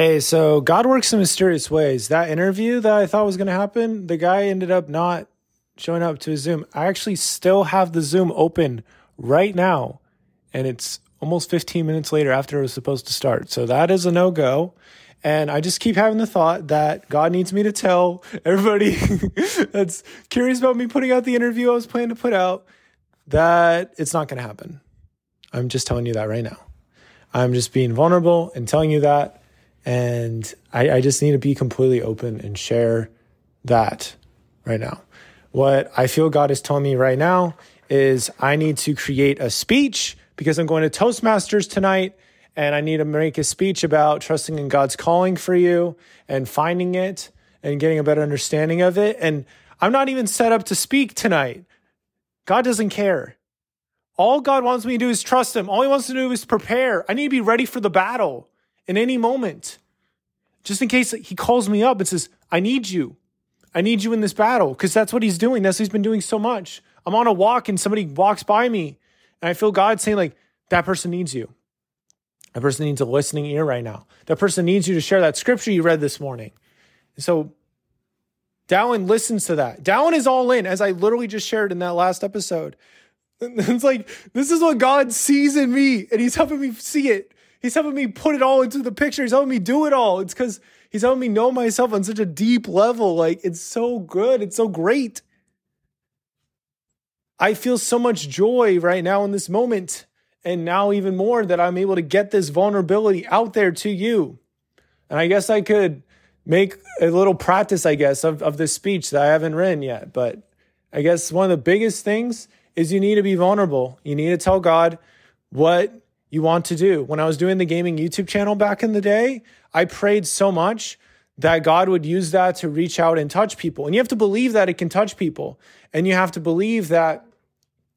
Hey, so God works in mysterious ways. That interview that I thought was going to happen, the guy ended up not showing up to his Zoom. I actually still have the Zoom open right now, and it's almost 15 minutes later after it was supposed to start. So that is a no go. And I just keep having the thought that God needs me to tell everybody that's curious about me putting out the interview I was planning to put out that it's not going to happen. I'm just telling you that right now. I'm just being vulnerable and telling you that. And I, I just need to be completely open and share that right now. What I feel God is telling me right now is I need to create a speech because I'm going to Toastmasters tonight and I need to make a speech about trusting in God's calling for you and finding it and getting a better understanding of it. And I'm not even set up to speak tonight. God doesn't care. All God wants me to do is trust Him. All He wants to do is prepare. I need to be ready for the battle in any moment. Just in case He calls me up and says, I need you. I need you in this battle because that's what He's doing. That's what He's been doing so much. I'm on a walk and somebody walks by me and I feel God saying, like, that person needs you. That person needs a listening ear right now. That person needs you to share that scripture you read this morning. so Dallin listens to that. Dallin is all in, as I literally just shared in that last episode. It's like, this is what God sees in me, and He's helping me see it. He's helping me put it all into the picture. He's helping me do it all. It's because He's helping me know myself on such a deep level. Like, it's so good. It's so great. I feel so much joy right now in this moment. And now, even more, that I'm able to get this vulnerability out there to you. And I guess I could make a little practice, I guess, of, of this speech that I haven't written yet. But I guess one of the biggest things is you need to be vulnerable. You need to tell God what you want to do. When I was doing the gaming YouTube channel back in the day, I prayed so much that God would use that to reach out and touch people. And you have to believe that it can touch people. And you have to believe that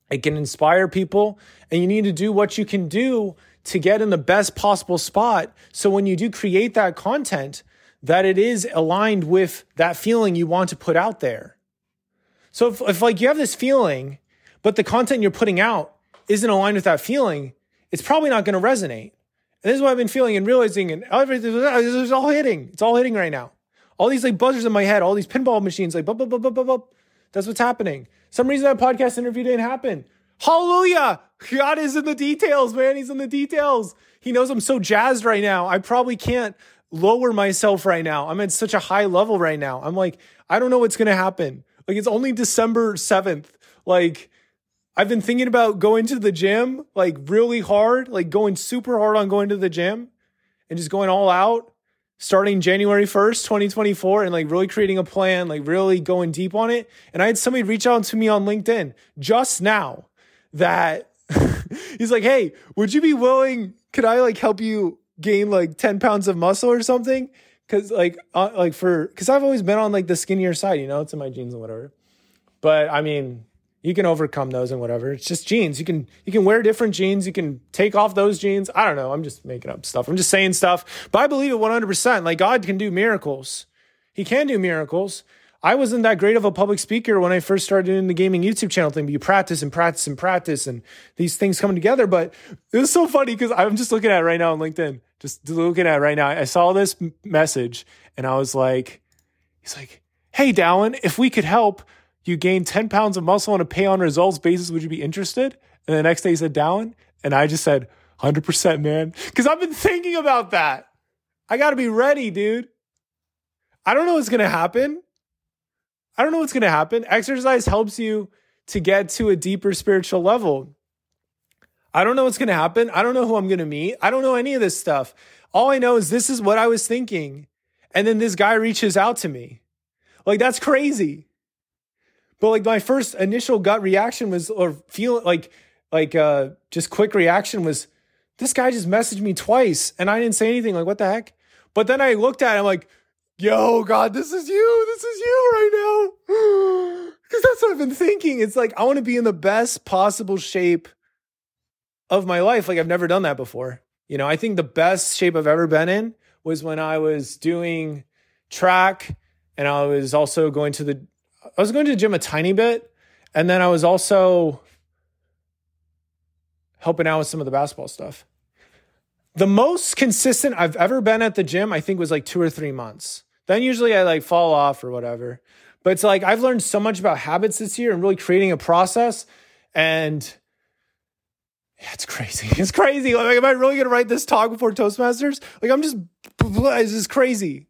it can inspire people, and you need to do what you can do to get in the best possible spot. So when you do create that content, that it is aligned with that feeling you want to put out there. So if, if like you have this feeling, but the content you're putting out isn't aligned with that feeling, it's probably not going to resonate. And this is what I've been feeling and realizing, and everything is all hitting. It's all hitting right now. All these like buzzers in my head, all these pinball machines, like, bup, bup, bup, bup, bup, bup. That's what's happening. Some reason that podcast interview didn't happen. Hallelujah. God is in the details, man. He's in the details. He knows I'm so jazzed right now. I probably can't lower myself right now. I'm at such a high level right now. I'm like, I don't know what's going to happen. Like, it's only December 7th. Like, I've been thinking about going to the gym, like, really hard, like, going super hard on going to the gym and just going all out starting January 1st, 2024, and like really creating a plan, like really going deep on it. And I had somebody reach out to me on LinkedIn just now that he's like, Hey, would you be willing? Could I like help you gain like 10 pounds of muscle or something? Cause like, uh, like for, cause I've always been on like the skinnier side, you know, it's in my genes and whatever. But I mean, you can overcome those and whatever. It's just jeans. You can you can wear different jeans. You can take off those jeans. I don't know. I'm just making up stuff. I'm just saying stuff. But I believe it 100%. Like God can do miracles. He can do miracles. I wasn't that great of a public speaker when I first started doing the gaming YouTube channel thing, but you practice and practice and practice and these things come together. But it was so funny because I'm just looking at it right now on LinkedIn, just looking at it right now. I saw this message and I was like, he's like, Hey, Dallin, if we could help, you gain 10 pounds of muscle on a pay on results basis. Would you be interested? And the next day he said, down. And I just said, 100%, man. Cause I've been thinking about that. I got to be ready, dude. I don't know what's going to happen. I don't know what's going to happen. Exercise helps you to get to a deeper spiritual level. I don't know what's going to happen. I don't know who I'm going to meet. I don't know any of this stuff. All I know is this is what I was thinking. And then this guy reaches out to me. Like, that's crazy. But like my first initial gut reaction was, or feel like, like, uh, just quick reaction was, this guy just messaged me twice and I didn't say anything. Like, what the heck? But then I looked at him like, yo, God, this is you. This is you right now. Cause that's what I've been thinking. It's like, I want to be in the best possible shape of my life. Like, I've never done that before. You know, I think the best shape I've ever been in was when I was doing track and I was also going to the I was going to the gym a tiny bit, and then I was also helping out with some of the basketball stuff. the most consistent I've ever been at the gym, I think was like two or three months. Then usually I like fall off or whatever. But it's like I've learned so much about habits this year and really creating a process. And yeah, it's crazy. It's crazy. Like, am I really gonna write this talk before Toastmasters? Like, I'm just, it's just crazy.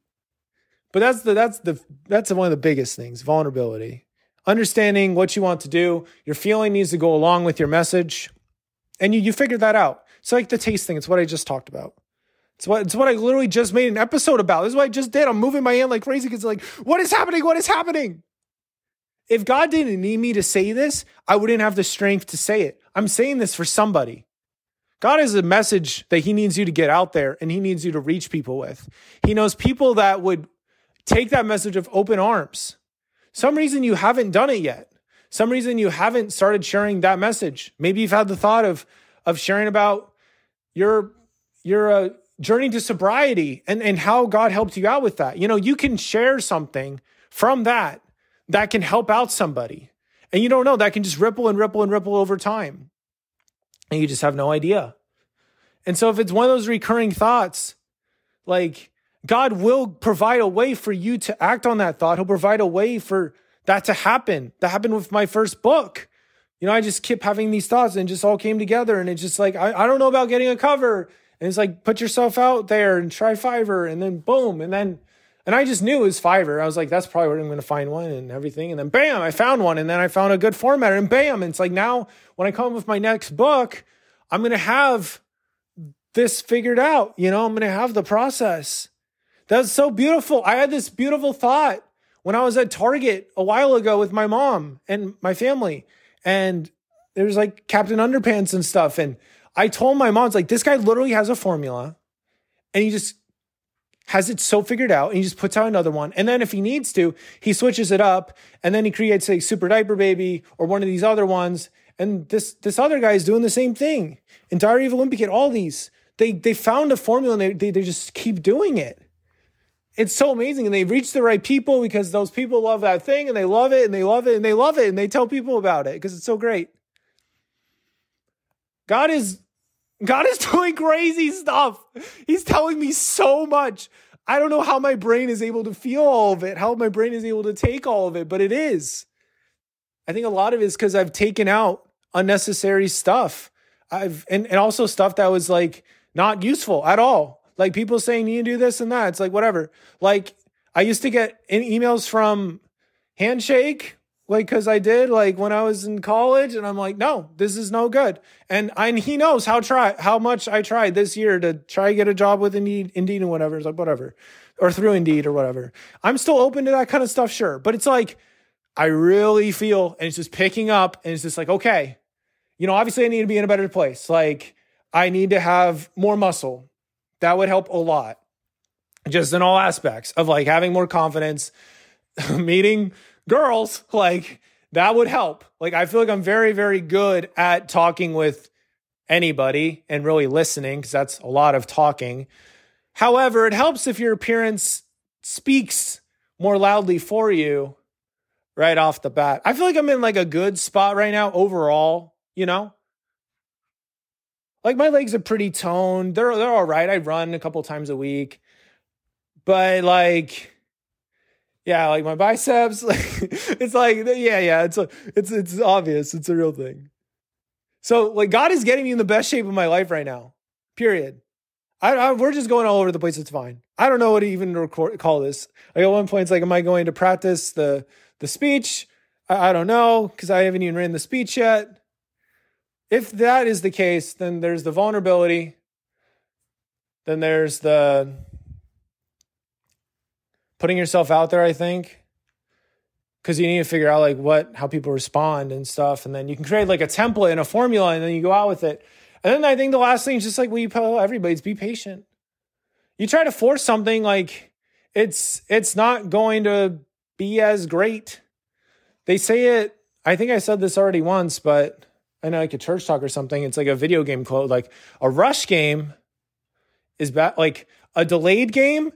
But that's the that's the that's one of the biggest things: vulnerability, understanding what you want to do. Your feeling needs to go along with your message, and you you figure that out. It's like the taste thing. It's what I just talked about. It's what it's what I literally just made an episode about. This is what I just did. I'm moving my hand like crazy because like, what is happening? What is happening? If God didn't need me to say this, I wouldn't have the strength to say it. I'm saying this for somebody. God has a message that He needs you to get out there and He needs you to reach people with. He knows people that would take that message of open arms. Some reason you haven't done it yet. Some reason you haven't started sharing that message. Maybe you've had the thought of of sharing about your your uh, journey to sobriety and and how God helped you out with that. You know, you can share something from that that can help out somebody. And you don't know, that can just ripple and ripple and ripple over time. And you just have no idea. And so if it's one of those recurring thoughts, like God will provide a way for you to act on that thought. He'll provide a way for that to happen. That happened with my first book. You know, I just kept having these thoughts and just all came together. And it's just like, I, I don't know about getting a cover. And it's like, put yourself out there and try Fiverr. And then boom. And then, and I just knew it was Fiverr. I was like, that's probably where I'm going to find one and everything. And then bam, I found one. And then I found a good format and bam. And it's like, now when I come with my next book, I'm going to have this figured out. You know, I'm going to have the process. That's so beautiful. I had this beautiful thought when I was at Target a while ago with my mom and my family. And there's like Captain Underpants and stuff. And I told my mom, it's like, this guy literally has a formula and he just has it so figured out and he just puts out another one. And then if he needs to, he switches it up and then he creates a super diaper baby or one of these other ones. And this this other guy is doing the same thing. And Diary of a Wimpy, all these, they they found a formula and they, they, they just keep doing it it's so amazing and they reach the right people because those people love that thing and they love it and they love it and they love it and they tell people about it because it's so great. God is god is doing crazy stuff. He's telling me so much. I don't know how my brain is able to feel all of it how my brain is able to take all of it but it is. I think a lot of it is because i've taken out unnecessary stuff. I've and, and also stuff that was like not useful at all like people saying you do this and that. It's like whatever. Like I used to get emails from Handshake, like because I did like when I was in college, and I'm like, no, this is no good. And I, and he knows how try how much I tried this year to try to get a job with Indeed, Indeed and whatever. It's like whatever, or through Indeed or whatever. I'm still open to that kind of stuff, sure. But it's like I really feel, and it's just picking up, and it's just like okay, you know, obviously I need to be in a better place. Like I need to have more muscle. That would help a lot. Just in all aspects of like having more confidence, meeting girls, like that would help. Like I feel like I'm very, very good at talking with anybody and really listening because that's a lot of talking. However, it helps if your appearance speaks more loudly for you right off the bat. I feel like I'm in like a good spot right now overall, you know? Like my legs are pretty toned. They're they're all right. I run a couple times a week. But like yeah, like my biceps, like it's like yeah, yeah, it's a, it's it's obvious. It's a real thing. So like God is getting me in the best shape of my life right now. Period. I, I we're just going all over the place. It's fine. I don't know what to even record, call this. Like at one point, it's like, am I going to practice the the speech? I, I don't know because I haven't even written the speech yet. If that is the case, then there's the vulnerability, then there's the putting yourself out there, I think. Because you need to figure out like what how people respond and stuff. And then you can create like a template and a formula and then you go out with it. And then I think the last thing is just like what you tell everybody is be patient. You try to force something like it's it's not going to be as great. They say it, I think I said this already once, but I know like a church talk or something. It's like a video game quote. Like a rush game is bad. Like a delayed game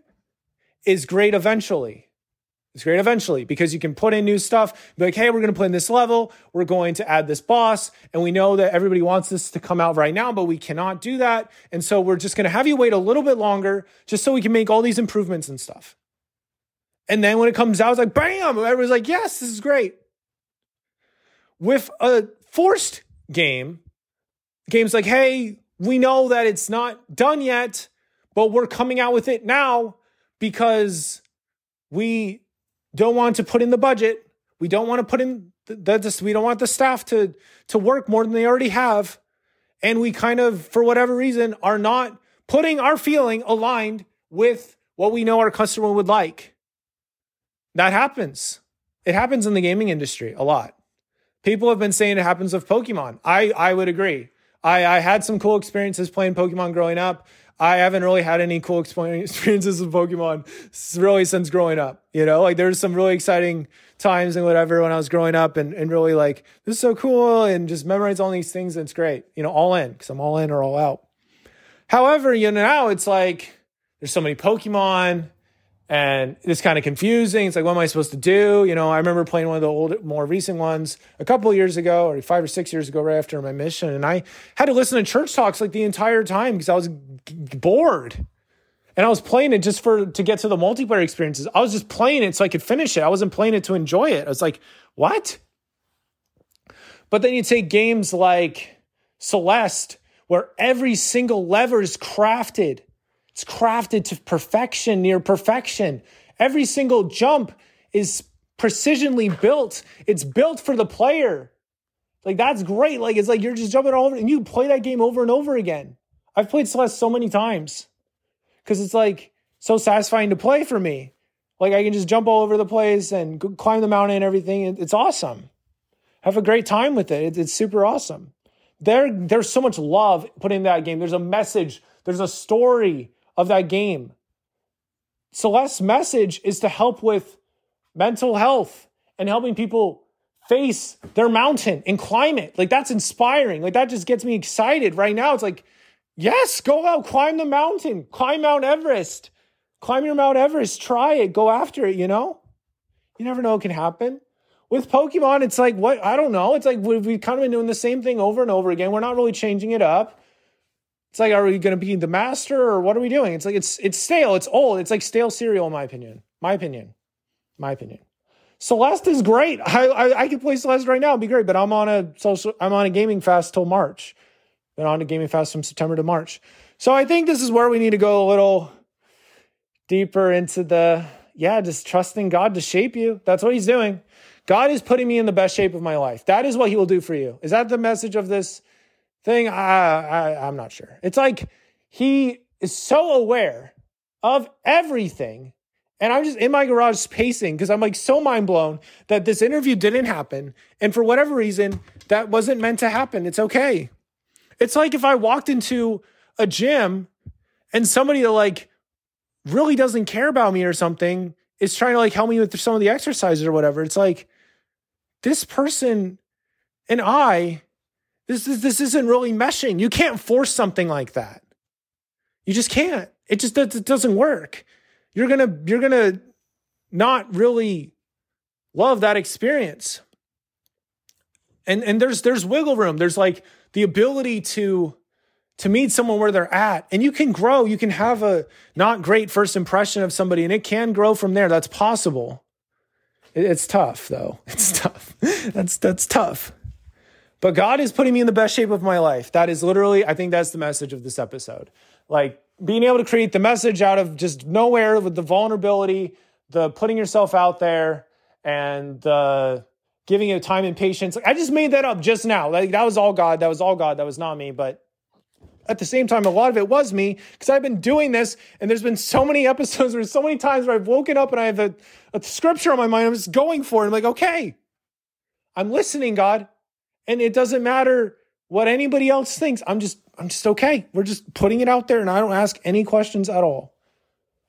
is great eventually. It's great eventually because you can put in new stuff, be like, hey, we're going to play in this level. We're going to add this boss. And we know that everybody wants this to come out right now, but we cannot do that. And so we're just going to have you wait a little bit longer just so we can make all these improvements and stuff. And then when it comes out, it's like, bam, everybody's like, yes, this is great. With a forced game, game's like, hey, we know that it's not done yet, but we're coming out with it now because we don't want to put in the budget. We don't want to put in the, the, we don't want the staff to to work more than they already have. And we kind of, for whatever reason, are not putting our feeling aligned with what we know our customer would like. That happens. It happens in the gaming industry a lot. People have been saying it happens with Pokemon. I, I would agree. I, I had some cool experiences playing Pokemon growing up. I haven't really had any cool experiences with Pokemon really since growing up. You know, like there's some really exciting times and whatever when I was growing up and, and really like, this is so cool and just memorize all these things. And it's great, you know, all in because I'm all in or all out. However, you know, now it's like there's so many Pokemon and it's kind of confusing. It's like, what am I supposed to do? You know, I remember playing one of the old, more recent ones a couple of years ago, or five or six years ago, right after my mission, and I had to listen to church talks like the entire time because I was g- bored, and I was playing it just for to get to the multiplayer experiences. I was just playing it so I could finish it. I wasn't playing it to enjoy it. I was like, what? But then you take games like Celeste, where every single lever is crafted it's crafted to perfection, near perfection. Every single jump is precisionly built. It's built for the player. Like that's great. Like it's like you're just jumping all over and you play that game over and over again. I've played Celeste so many times because it's like so satisfying to play for me. Like I can just jump all over the place and climb the mountain and everything. It's awesome. Have a great time with it. It's super awesome. There, there's so much love put in that game. There's a message. There's a story of that game. Celeste's message is to help with mental health and helping people face their mountain and climb it. Like that's inspiring. Like that just gets me excited right now. It's like, yes, go out, climb the mountain, climb Mount Everest, climb your Mount Everest, try it, go after it, you know? You never know what can happen. With Pokemon, it's like, what? I don't know. It's like we've, kind of been doing the same thing over and over again. We're not really changing it up. It's like, are we going to be the master or what are we doing? It's like, it's, it's stale. It's old. It's like stale cereal, in my opinion. My opinion. My opinion. Celeste is great. I, I, I could play Celeste right now. It'd be great, but I'm on a social, I'm on a gaming fast till March. Been on a gaming fast from September to March. So I think this is where we need to go a little deeper into the, yeah, just trusting God to shape you. That's what he's doing. God is putting me in the best shape of my life. That is what he will do for you. Is that the message of this thing, I, I, I'm not sure. It's like he is so aware of everything. And I'm just in my garage pacing because I'm like so mind blown that this interview didn't happen. And for whatever reason, that wasn't meant to happen. It's okay. It's like if I walked into a gym and somebody that like really doesn't care about me or something is trying to like help me with some of the exercises or whatever. It's like this person and I this is this isn't really meshing. You can't force something like that. You just can't. It just it doesn't work. You're gonna you're gonna not really love that experience. And and there's there's wiggle room. There's like the ability to to meet someone where they're at and you can grow you can have a not great first impression of somebody and it can grow from there that's possible it's tough though it's tough that's that's tough but God is putting me in the best shape of my life. That is literally, I think that's the message of this episode. Like being able to create the message out of just nowhere with the vulnerability, the putting yourself out there, and the giving it time and patience. Like, I just made that up just now. Like that was all God. That was all God. That was not me. But at the same time, a lot of it was me because I've been doing this, and there's been so many episodes where so many times where I've woken up and I have a, a scripture on my mind. I'm just going for it. I'm like, okay, I'm listening, God and it doesn't matter what anybody else thinks. I'm just I'm just okay. We're just putting it out there and I don't ask any questions at all.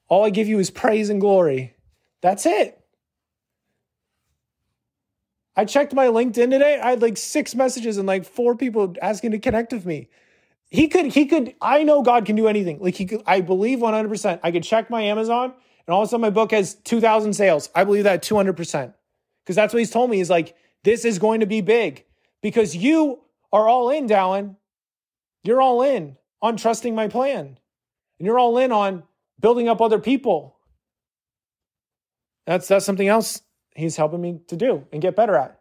All I give you is praise and glory. That's it. I checked my LinkedIn today. I had like six messages and like four people asking to connect with me. he could, he could, I know God can do anything. Like he could, I believe 100%. I could check my Amazon and all of a sudden my book has 2,000 sales. I believe that 200%. Because that's what he's told me. He's like, this is going to be big because you are all in, Dallin. You're all in on trusting my plan. And you're all in on building up other people. That's that's something else he's helping me to do and get better at.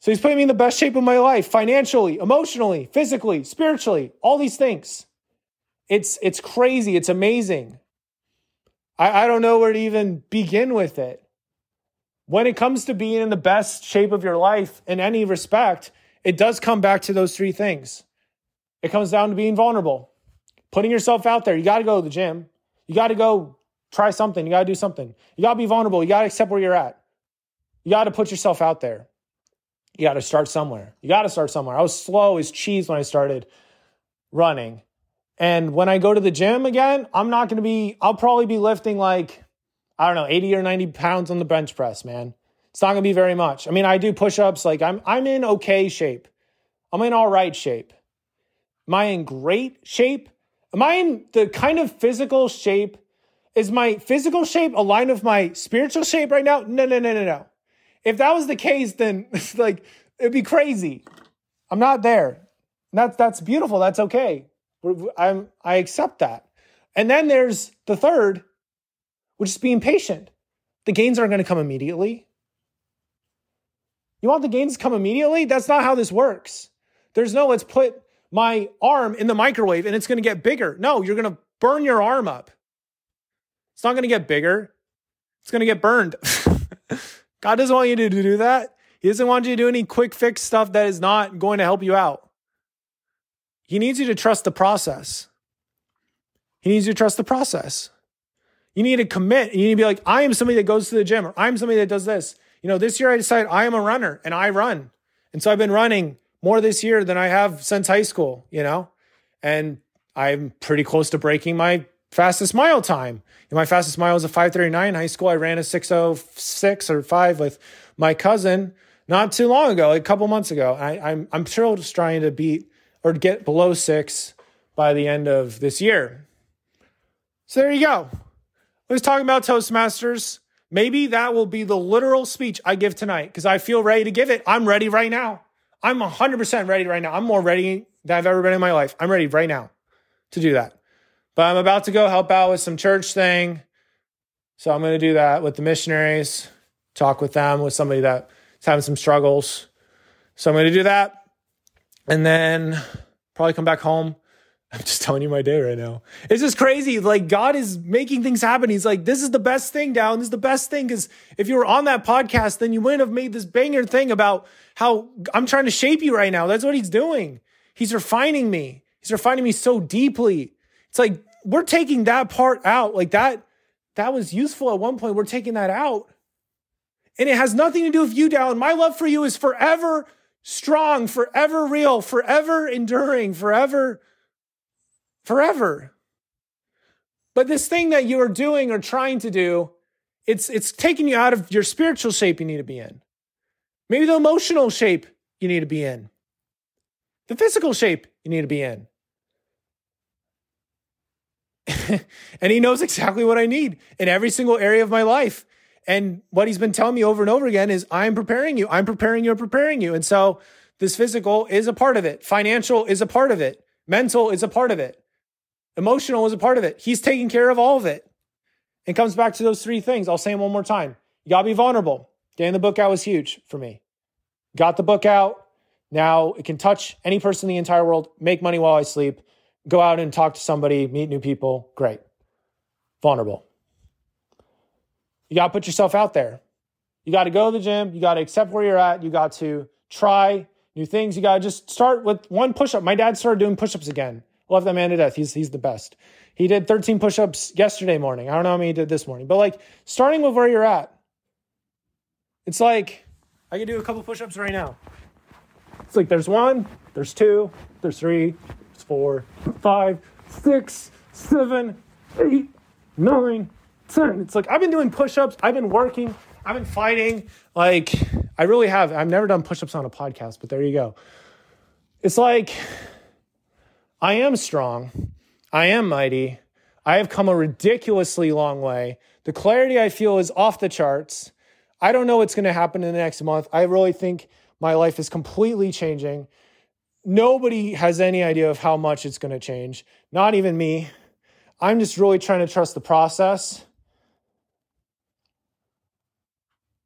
So he's putting me in the best shape of my life, financially, emotionally, physically, spiritually, all these things. It's it's crazy. It's amazing. I, I don't know where to even begin with it. When it comes to being in the best shape of your life in any respect, it does come back to those three things. It comes down to being vulnerable, putting yourself out there. You got to go to the gym. You got to go try something. You got to do something. You got to be vulnerable. You got to accept where you're at. You got to put yourself out there. You got to start somewhere. You got to start somewhere. I was slow as cheese when I started running. And when I go to the gym again, I'm not going to be, I'll probably be lifting like, I don't know, 80 or 90 pounds on the bench press, man. It's not going to be very much. I mean, I do push ups. Like I'm, I'm in okay shape. I'm in all right shape. Am I in great shape? Am I in the kind of physical shape? Is my physical shape aligned with my spiritual shape right now? No, no, no, no, no. If that was the case, then like it'd be crazy. I'm not there. That's that's beautiful. That's okay. I'm I accept that. And then there's the third, which is being patient. The gains aren't going to come immediately. You want the gains to come immediately? That's not how this works. There's no let's put my arm in the microwave and it's going to get bigger. No, you're going to burn your arm up. It's not going to get bigger. It's going to get burned. God doesn't want you to do that. He doesn't want you to do any quick fix stuff that is not going to help you out. He needs you to trust the process. He needs you to trust the process. You need to commit. You need to be like, I am somebody that goes to the gym or I'm somebody that does this. You know, this year I decided I am a runner and I run. And so I've been running more this year than I have since high school, you know? And I'm pretty close to breaking my fastest mile time. And my fastest mile was a 539 in high school. I ran a 606 or 5 with my cousin not too long ago, a couple months ago. I, I'm I'm still just trying to beat or get below six by the end of this year. So there you go. I was talking about Toastmasters. Maybe that will be the literal speech I give tonight because I feel ready to give it. I'm ready right now. I'm 100% ready right now. I'm more ready than I've ever been in my life. I'm ready right now to do that. But I'm about to go help out with some church thing. So I'm going to do that with the missionaries, talk with them, with somebody that's having some struggles. So I'm going to do that. And then probably come back home. I'm just telling you my day right now. It's just crazy. Like God is making things happen. He's like, this is the best thing down. This is the best thing. Cause if you were on that podcast, then you wouldn't have made this banger thing about how I'm trying to shape you right now. That's what he's doing. He's refining me. He's refining me so deeply. It's like we're taking that part out. Like that, that was useful at one point. We're taking that out. And it has nothing to do with you, Dallin. My love for you is forever strong, forever real, forever enduring, forever, forever. But this thing that you are doing or trying to do, it's it's taking you out of your spiritual shape you need to be in. Maybe the emotional shape you need to be in. The physical shape you need to be in. and he knows exactly what I need in every single area of my life. And what he's been telling me over and over again is I'm preparing you, I'm preparing you, I'm preparing you. And so this physical is a part of it. Financial is a part of it. Mental is a part of it. Emotional is a part of it. He's taking care of all of it. And comes back to those three things. I'll say them one more time. You gotta be vulnerable. Getting the book out was huge for me. Got the book out. Now it can touch any person in the entire world, make money while I sleep go out and talk to somebody, meet new people. Great. Vulnerable. You got to put yourself out there. You got to go to the gym. You got to accept where you're at. You got to try new things. You got to just start with one push up. My dad started doing push ups again. Love that man to death. He's, he's the best. He did 13 push ups yesterday morning. I don't know how many he did this morning, but like starting with where you're at. It's like I can do a couple push ups right now. It's like there's one, there's two, there's three, there's four, five, six, seven, eight, nine, ten. It's like I've been doing push ups, I've been working, I've been fighting. Like, I really have. I've never done push ups on a podcast, but there you go. It's like I am strong. I am mighty. I have come a ridiculously long way. The clarity I feel is off the charts. I don't know what's going to happen in the next month. I really think my life is completely changing. Nobody has any idea of how much it's going to change, not even me. I'm just really trying to trust the process.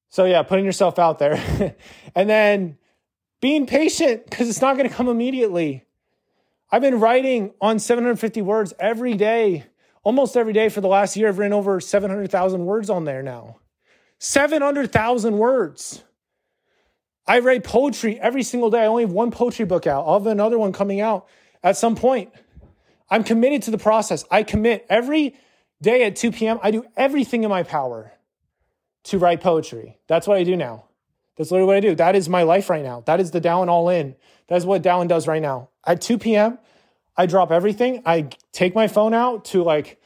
So, yeah, putting yourself out there. and then being patient because it's not going to come immediately. I've been writing on 750 words every day, almost every day for the last year. I've written over 700,000 words on there now. 700,000 words. I write poetry every single day. I only have one poetry book out. I'll have another one coming out at some point. I'm committed to the process. I commit every day at 2 p.m. I do everything in my power to write poetry. That's what I do now. That's literally what I do. That is my life right now. That is the Dallin All In. That is what Dallin does right now. At 2 p.m., I drop everything. I take my phone out to like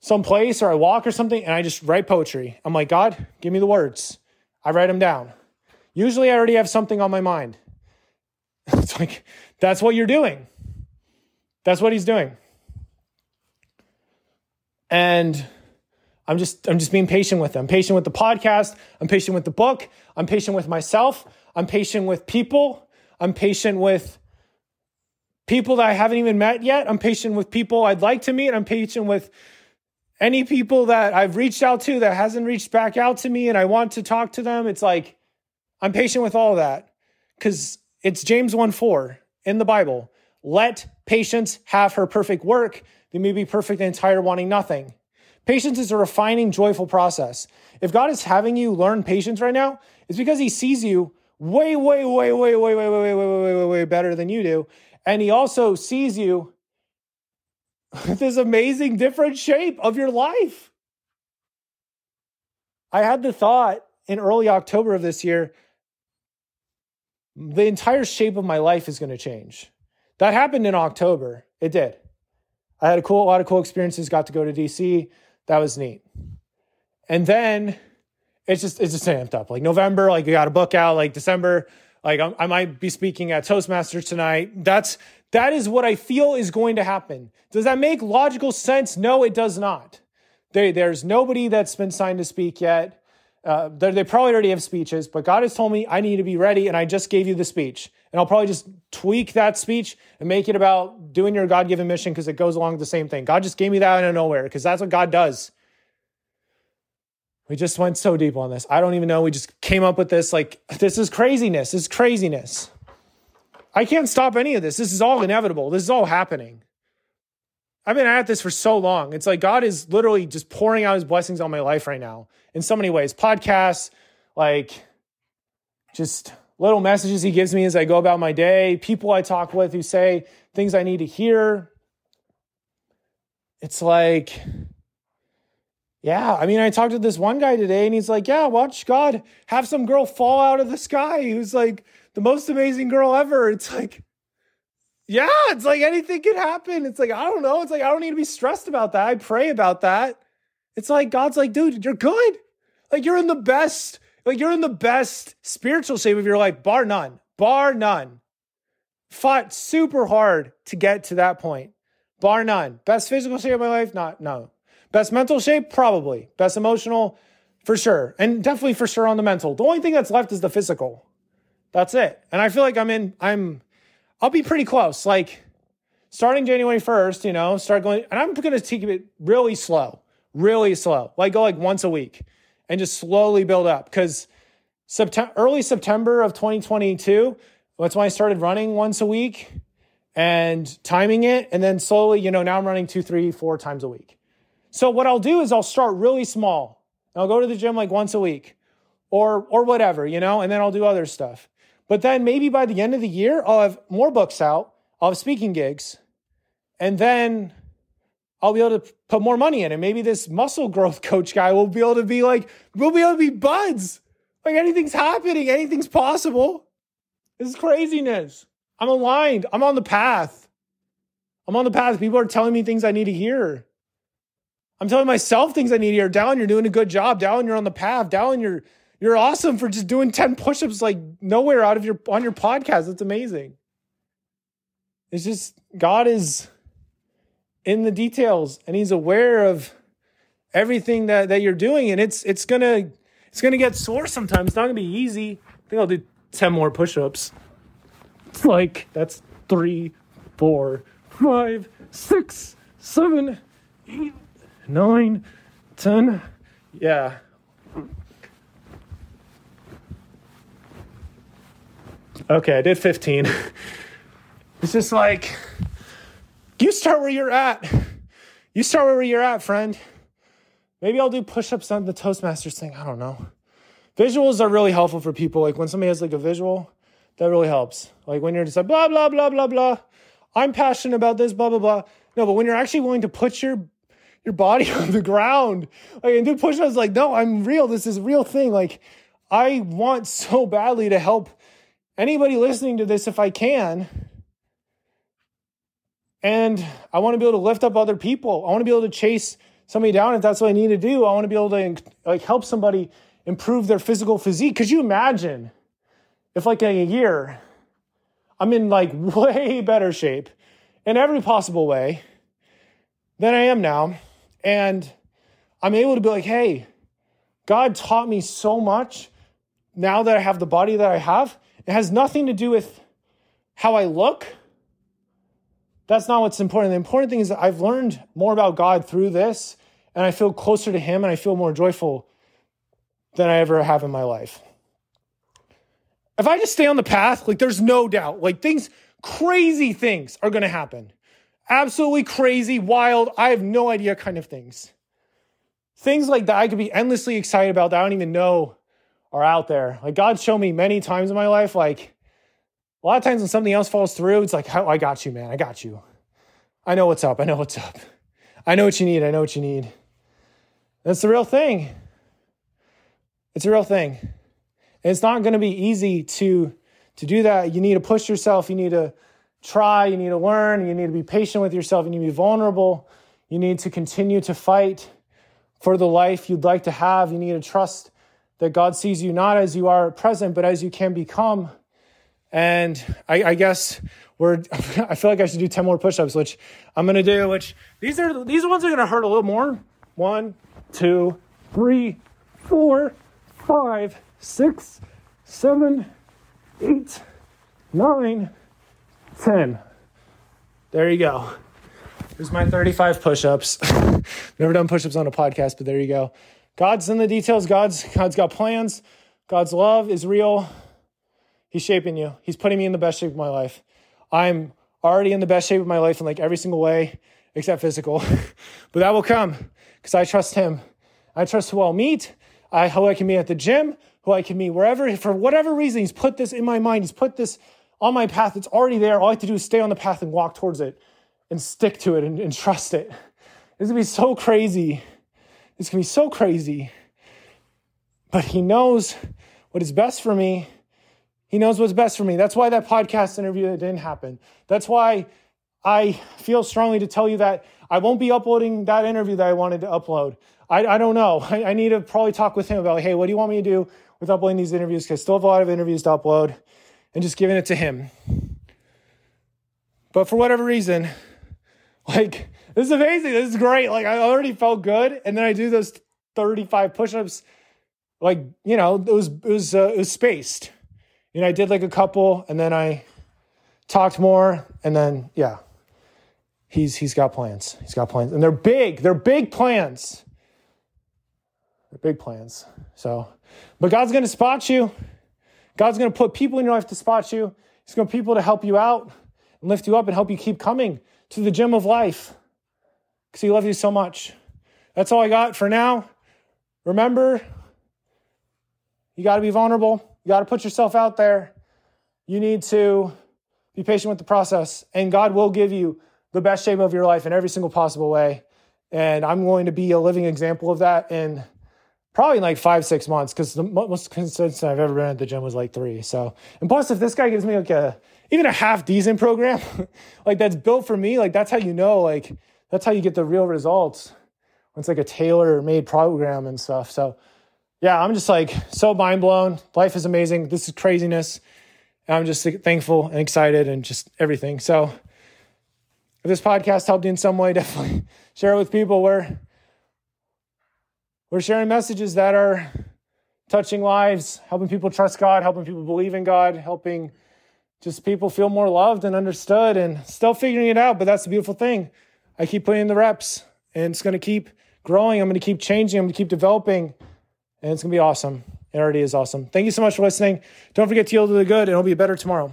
some place or I walk or something and I just write poetry. I'm like, God, give me the words. I write them down. Usually I already have something on my mind. it's like, that's what you're doing. That's what he's doing. And I'm just I'm just being patient with them. Patient with the podcast. I'm patient with the book. I'm patient with myself. I'm patient with people. I'm patient with people that I haven't even met yet. I'm patient with people I'd like to meet. I'm patient with any people that I've reached out to that hasn't reached back out to me and I want to talk to them. It's like I'm patient with all that because it's James 1 4 in the Bible. Let patience have her perfect work. They may be perfect and entire, wanting nothing. Patience is a refining, joyful process. If God is having you learn patience right now, it's because He sees you way, way, way, way, way, way, way, way, way, way, way, way better than you do. And He also sees you with this amazing different shape of your life. I had the thought in early October of this year the entire shape of my life is going to change. That happened in October. It did. I had a cool, a lot of cool experiences. Got to go to DC. That was neat. And then it's just it's just amped up. Like November, like you got a book out. Like December, like I'm, I might be speaking at Toastmasters tonight. That's that is what I feel is going to happen. Does that make logical sense? No, it does not. There, there's nobody that's been signed to speak yet. Uh, they probably already have speeches, but God has told me I need to be ready, and I just gave you the speech. And I'll probably just tweak that speech and make it about doing your God given mission because it goes along with the same thing. God just gave me that out of nowhere because that's what God does. We just went so deep on this. I don't even know. We just came up with this. Like, this is craziness. This is craziness. I can't stop any of this. This is all inevitable. This is all happening. I've been at this for so long. It's like God is literally just pouring out his blessings on my life right now in so many ways. Podcasts, like just little messages he gives me as I go about my day, people I talk with who say things I need to hear. It's like, yeah, I mean, I talked to this one guy today and he's like, yeah, watch God have some girl fall out of the sky who's like the most amazing girl ever. It's like, yeah, it's like anything can happen. It's like, I don't know. It's like, I don't need to be stressed about that. I pray about that. It's like, God's like, dude, you're good. Like, you're in the best, like, you're in the best spiritual shape of your life, bar none, bar none. Fought super hard to get to that point, bar none. Best physical shape of my life? Not, no. Best mental shape? Probably. Best emotional? For sure. And definitely for sure on the mental. The only thing that's left is the physical. That's it. And I feel like I'm in, I'm, I'll be pretty close. Like starting January 1st, you know, start going, and I'm going to take it really slow, really slow. Like go like once a week and just slowly build up because September, early September of 2022, that's when I started running once a week and timing it. And then slowly, you know, now I'm running two, three, four times a week. So what I'll do is I'll start really small. I'll go to the gym like once a week or, or whatever, you know, and then I'll do other stuff. But then maybe by the end of the year, I'll have more books out, I'll have speaking gigs, and then I'll be able to put more money in it. Maybe this muscle growth coach guy will be able to be like, we'll be able to be buds. Like anything's happening, anything's possible. This is craziness. I'm aligned. I'm on the path. I'm on the path. People are telling me things I need to hear. I'm telling myself things I need hear. Dallin, you're doing a good job. Dallin, you're on the path. Dallin, you're you're awesome for just doing 10 push-ups like nowhere out of your on your podcast. That's amazing. It's just God is in the details and he's aware of everything that, that you're doing. And it's it's gonna it's gonna get sore sometimes. It's not gonna be easy. I think I'll do 10 more push-ups. It's like that's three, four, five, six, seven, eight, nine, ten. Yeah. Okay, I did 15. it's just like, you start where you're at. You start where you're at, friend. Maybe I'll do push ups on the Toastmasters thing. I don't know. Visuals are really helpful for people. Like when somebody has like a visual, that really helps. Like when you're just like, blah, blah, blah, blah, blah. I'm passionate about this, blah, blah, blah. No, but when you're actually willing to put your your body on the ground, like and do push-ups, like, no, I'm real. This is a real thing. Like, I want so badly to help anybody listening to this if I can. And I want to be able to lift up other people. I want to be able to chase somebody down if that's what I need to do. I want to be able to like help somebody improve their physical physique. Could you imagine if like in a year I'm in like way better shape in every possible way than I am now and I'm able to be like, "Hey, God taught me so much now that I have the body that I have it has nothing to do with how I look. That's not what's important. The important thing is that I've learned more about God through this, and I feel closer to Him and I feel more joyful than I ever have in my life. If I just stay on the path, like there's no doubt, like things, crazy things are gonna happen. Absolutely crazy, wild, I have no idea kind of things. Things like that I could be endlessly excited about that I don't even know are out there. Like God showed me many times in my life, like a lot of times when something else falls through, it's like, I got you, man. I got you. I know what's up. I know what's up. I know what you need. I know what you need. That's the real thing. It's a real thing. And it's not going to be easy to, to do that. You need to push yourself. You need to try. You need to learn. You need to be patient with yourself. You need to be vulnerable. You need to continue to fight for the life you'd like to have. You need to trust that God sees you not as you are at present, but as you can become. And I, I guess we're, I feel like I should do 10 more push-ups, which I'm going to do, which these are, these ones are going to hurt a little more. One, two, three, four, five, six, seven, eight, nine, ten. There you go. There's my 35 push-ups. Never done push-ups on a podcast, but there you go. God's in the details. God's God's got plans. God's love is real. He's shaping you. He's putting me in the best shape of my life. I'm already in the best shape of my life in like every single way except physical. but that will come because I trust him. I trust who I'll meet, I, who I can meet at the gym, who I can meet wherever. For whatever reason, he's put this in my mind. He's put this on my path. It's already there. All I have to do is stay on the path and walk towards it and stick to it and, and trust it. It's gonna be so crazy. It's to be so crazy. But he knows what is best for me. He knows what's best for me. That's why that podcast interview didn't happen. That's why I feel strongly to tell you that I won't be uploading that interview that I wanted to upload. I, I don't know. I, I, need to probably talk with him about, like, hey, what do you want me to do with uploading these interviews? Because I still have a lot of interviews to upload and just giving it to him. But for whatever reason, like this is amazing. This is great. Like I already felt good, and then I do those 35 push-ups. Like you know, it was it was uh, it was spaced. You know, I did like a couple, and then I talked more, and then yeah, he's he's got plans. He's got plans, and they're big. They're big plans. They're big plans. So, but God's going to spot you. God's going to put people in your life to spot you. He's going to put people to help you out and lift you up and help you keep coming to the gym of life because He loves you so much. That's all I got for now. Remember, you got to be vulnerable. You got to put yourself out there. You need to be patient with the process, and God will give you the best shape of your life in every single possible way. And I'm going to be a living example of that in probably like five, six months because the most consistent I've ever been at the gym was like three. So, and plus, if this guy gives me like a even a half decent program, like that's built for me, like that's how you know, like that's how you get the real results. It's like a tailor made program and stuff. So, yeah, I'm just like so mind blown. Life is amazing. This is craziness. And I'm just thankful and excited and just everything. So, if this podcast helped you in some way, definitely share it with people. We're, we're sharing messages that are touching lives, helping people trust God, helping people believe in God, helping just people feel more loved and understood and still figuring it out. But that's the beautiful thing. I keep putting in the reps and it's going to keep growing. I'm going to keep changing. I'm going to keep developing and it's going to be awesome. It already is awesome. Thank you so much for listening. Don't forget to yield to the good and it'll be better tomorrow.